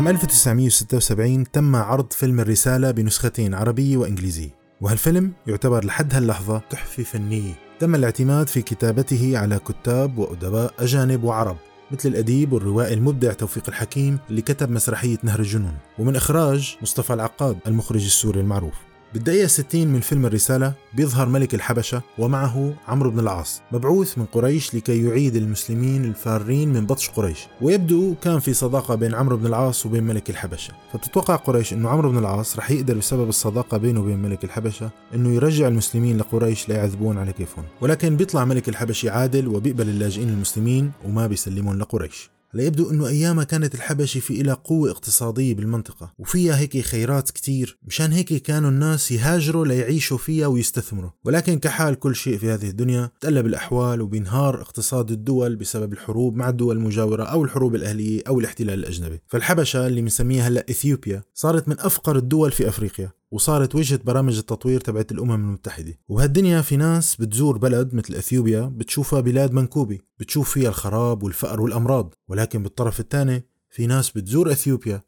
عام 1976 تم عرض فيلم الرسالة بنسختين عربية وإنجليزية. وهالفيلم يعتبر لحد هاللحظة تحفة فنية. تم الاعتماد في كتابته على كتاب وأدباء أجانب وعرب مثل الأديب والروائي المبدع توفيق الحكيم اللي كتب مسرحية نهر الجنون. ومن إخراج مصطفى العقاد المخرج السوري المعروف. بالدقيقة 60 من فيلم الرسالة بيظهر ملك الحبشة ومعه عمرو بن العاص مبعوث من قريش لكي يعيد المسلمين الفارين من بطش قريش. ويبدو كان في صداقة بين عمرو بن العاص وبين ملك الحبشة. فتتوقع قريش إنه عمرو بن العاص رح يقدر بسبب الصداقة بينه وبين ملك الحبشة إنه يرجع المسلمين لقريش ليعذبون على كيفهم. ولكن بيطلع ملك الحبشة عادل وبيقبل اللاجئين المسلمين وما بيسلمون لقريش. ليبدو إنه ايامها كانت الحبشه في إلى قوة اقتصادية بالمنطقة وفيها هيك خيرات كتير مشان هيك كانوا الناس يهاجروا ليعيشوا فيها ويستثمروا. ولكن كحال كل شيء في هذه الدنيا تقلب الأحوال وبينهار اقتصاد الدول بسبب الحروب مع الدول المجاورة أو الحروب الأهلية أو الاحتلال الأجنبي. فالحبشة اللي بنسميها هلأ إثيوبيا صارت من أفقر الدول في أفريقيا. وصارت وجهة برامج التطوير تبعت الأمم المتحدة. وبهالدنيا في ناس بتزور بلد مثل أثيوبيا بتشوفها بلاد منكوبة بتشوف فيها الخراب والفقر والأمراض. ولكن بالطرف الثاني في ناس بتزور أثيوبيا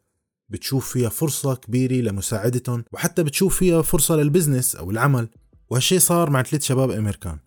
بتشوف فيها فرصة كبيرة لمساعدتهم وحتى بتشوف فيها فرصة لل business أو العمل. وهالشي صار مع ثلاث شباب أمريكان.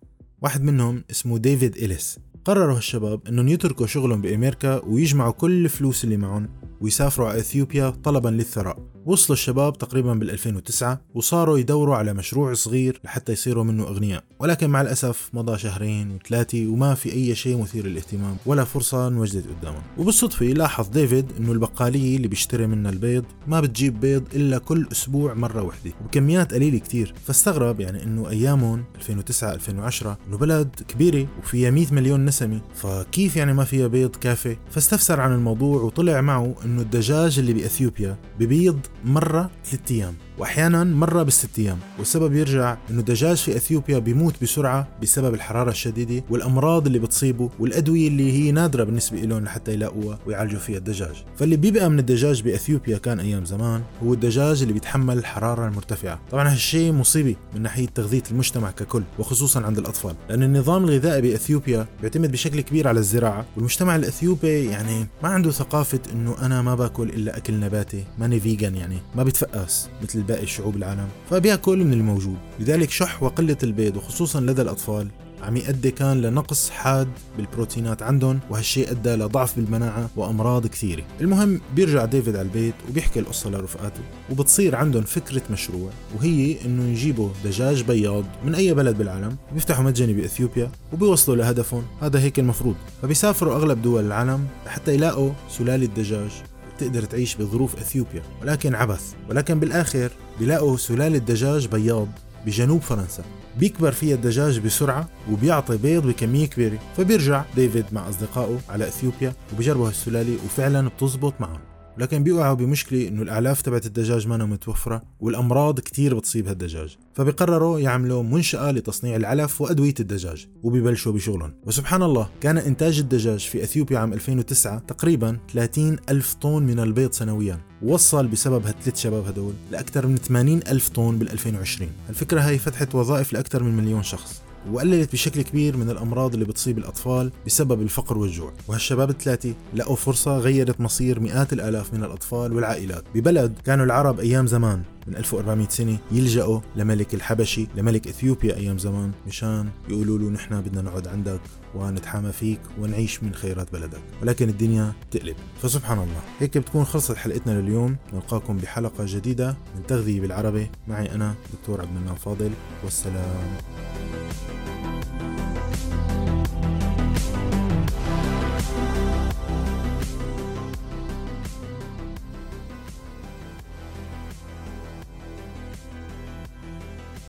واحد منهم اسمه ديفيد إليس. قرروا هالشباب إنهم يتركوا شغلهم بأمريكا ويجمعوا كل الفلوس اللي معهم ويسافروا على إثيوبيا طلبا للثراء. وصلوا الشباب تقريبا بال 2009 وصاروا يدوروا على مشروع صغير لحتى يصيروا منه أغنياء. ولكن مع الأسف مضى شهرين وثلاثة وما في أي شيء مثير للاهتمام ولا فرصة انوجدت قدامهم وبالصدفة لاحظ ديفيد إنه البقالية اللي بيشتري منها البيض ما بتجيب بيض إلا كل أسبوع مرة واحدة وبكميات قليلة كتير. فاستغرب يعني إنه أيامهم 2009 2010 إنه بلد كبيرة وفيها 100 مليون نسمة فكيف يعني ما فيها بيض كافي؟ فاستفسر عن الموضوع وطلع معه إنه الدجاج اللي بأثيوبيا ببيض مرة ثلاث أيام. وأحيانا مرة بالست أيام. والسبب يرجع إنه الدجاج في إثيوبيا بيموت بسرعة بسبب الحرارة الشديدة والأمراض اللي بتصيبه والأدوية اللي هي نادرة بالنسبة لهم لحتى يلاقوها ويعالجوا فيها الدجاج. فاللي بيبقى من الدجاج بإثيوبيا كان أيام زمان هو الدجاج اللي بيتحمل الحرارة المرتفعة. طبعا هالشيء مصيبه من ناحية تغذية المجتمع ككل وخصوصا عند الأطفال. لأن النظام الغذائي بإثيوبيا بيعتمد بشكل كبير على الزراعة والمجتمع الإثيوبي يعني ما عنده ثقافة إنه أنا ما باكل إلا أكل نباتي ماني vegan يعني ما بيتفقس مثل باقي الشعوب العالم فبياكل من الموجود. لذلك شح وقلة البيض وخصوصا لدى الأطفال عم يؤدي كان لنقص حاد بالبروتينات عندهم وهالشيء أدى لضعف بالمناعة وأمراض كثيرة. المهم بيرجع ديفيد على البيت وبيحكي القصة لرفقاته وبتصير عندهم فكرة مشروع وهي إنه يجيبوا دجاج بياض من أي بلد بالعالم بيفتحوا متجني بإثيوبيا وبيوصلوا لهدفهم. هذا هيك المفروض. فبيسافروا أغلب دول العالم لحتى يلاقوا سلالة دجاج. تقدر تعيش بظروف إثيوبيا ولكن عبث. ولكن بالآخر بيلاقوا سلالة دجاج بياض بجنوب فرنسا. بيكبر فيها الدجاج بسرعة وبيعطي بيض بكمية كبيرة. فبيرجع ديفيد مع أصدقائه على أثيوبيا وبيجربوا هالسلالة وفعلا بتزبط معهم. لكن بيوقعوا بمشكلة إنه الأعلاف تبعت الدجاج ما متوفرة والأمراض كتير بتصيب هالدجاج. فبيقرروا يعملوا منشأة لتصنيع العلف وأدوية الدجاج وبيبلشوا بشغلهم. وسبحان الله كان إنتاج الدجاج في إثيوبيا عام 2009 تقريبا 30 ألف طن من البيض سنويا وصل بسبب هالثلاث شباب هدول لأكثر من 80 ألف طن بال 2020 الفكرة هاي فتحت وظائف لأكثر من مليون شخص. وقللت بشكل كبير من الأمراض اللي بتصيب الأطفال بسبب الفقر والجوع. وهالشباب الثلاثة لقوا فرصة غيرت مصير مئات الآلاف من الأطفال والعائلات. ببلد كانوا العرب أيام زمان من 1400 سنة يلجأوا لملك الحبشي لملك إثيوبيا أيام زمان مشان يقولوا له نحن بدنا نقعد عندك ونتحامى فيك ونعيش من خيرات بلدك. ولكن الدنيا تقلب. فسبحان الله. هيك بتكون خلصت حلقتنا لليوم. نلقاكم بحلقة جديدة من تغذية بالعربي. معي أنا دكتور عبد المنان فاضل. والسلام.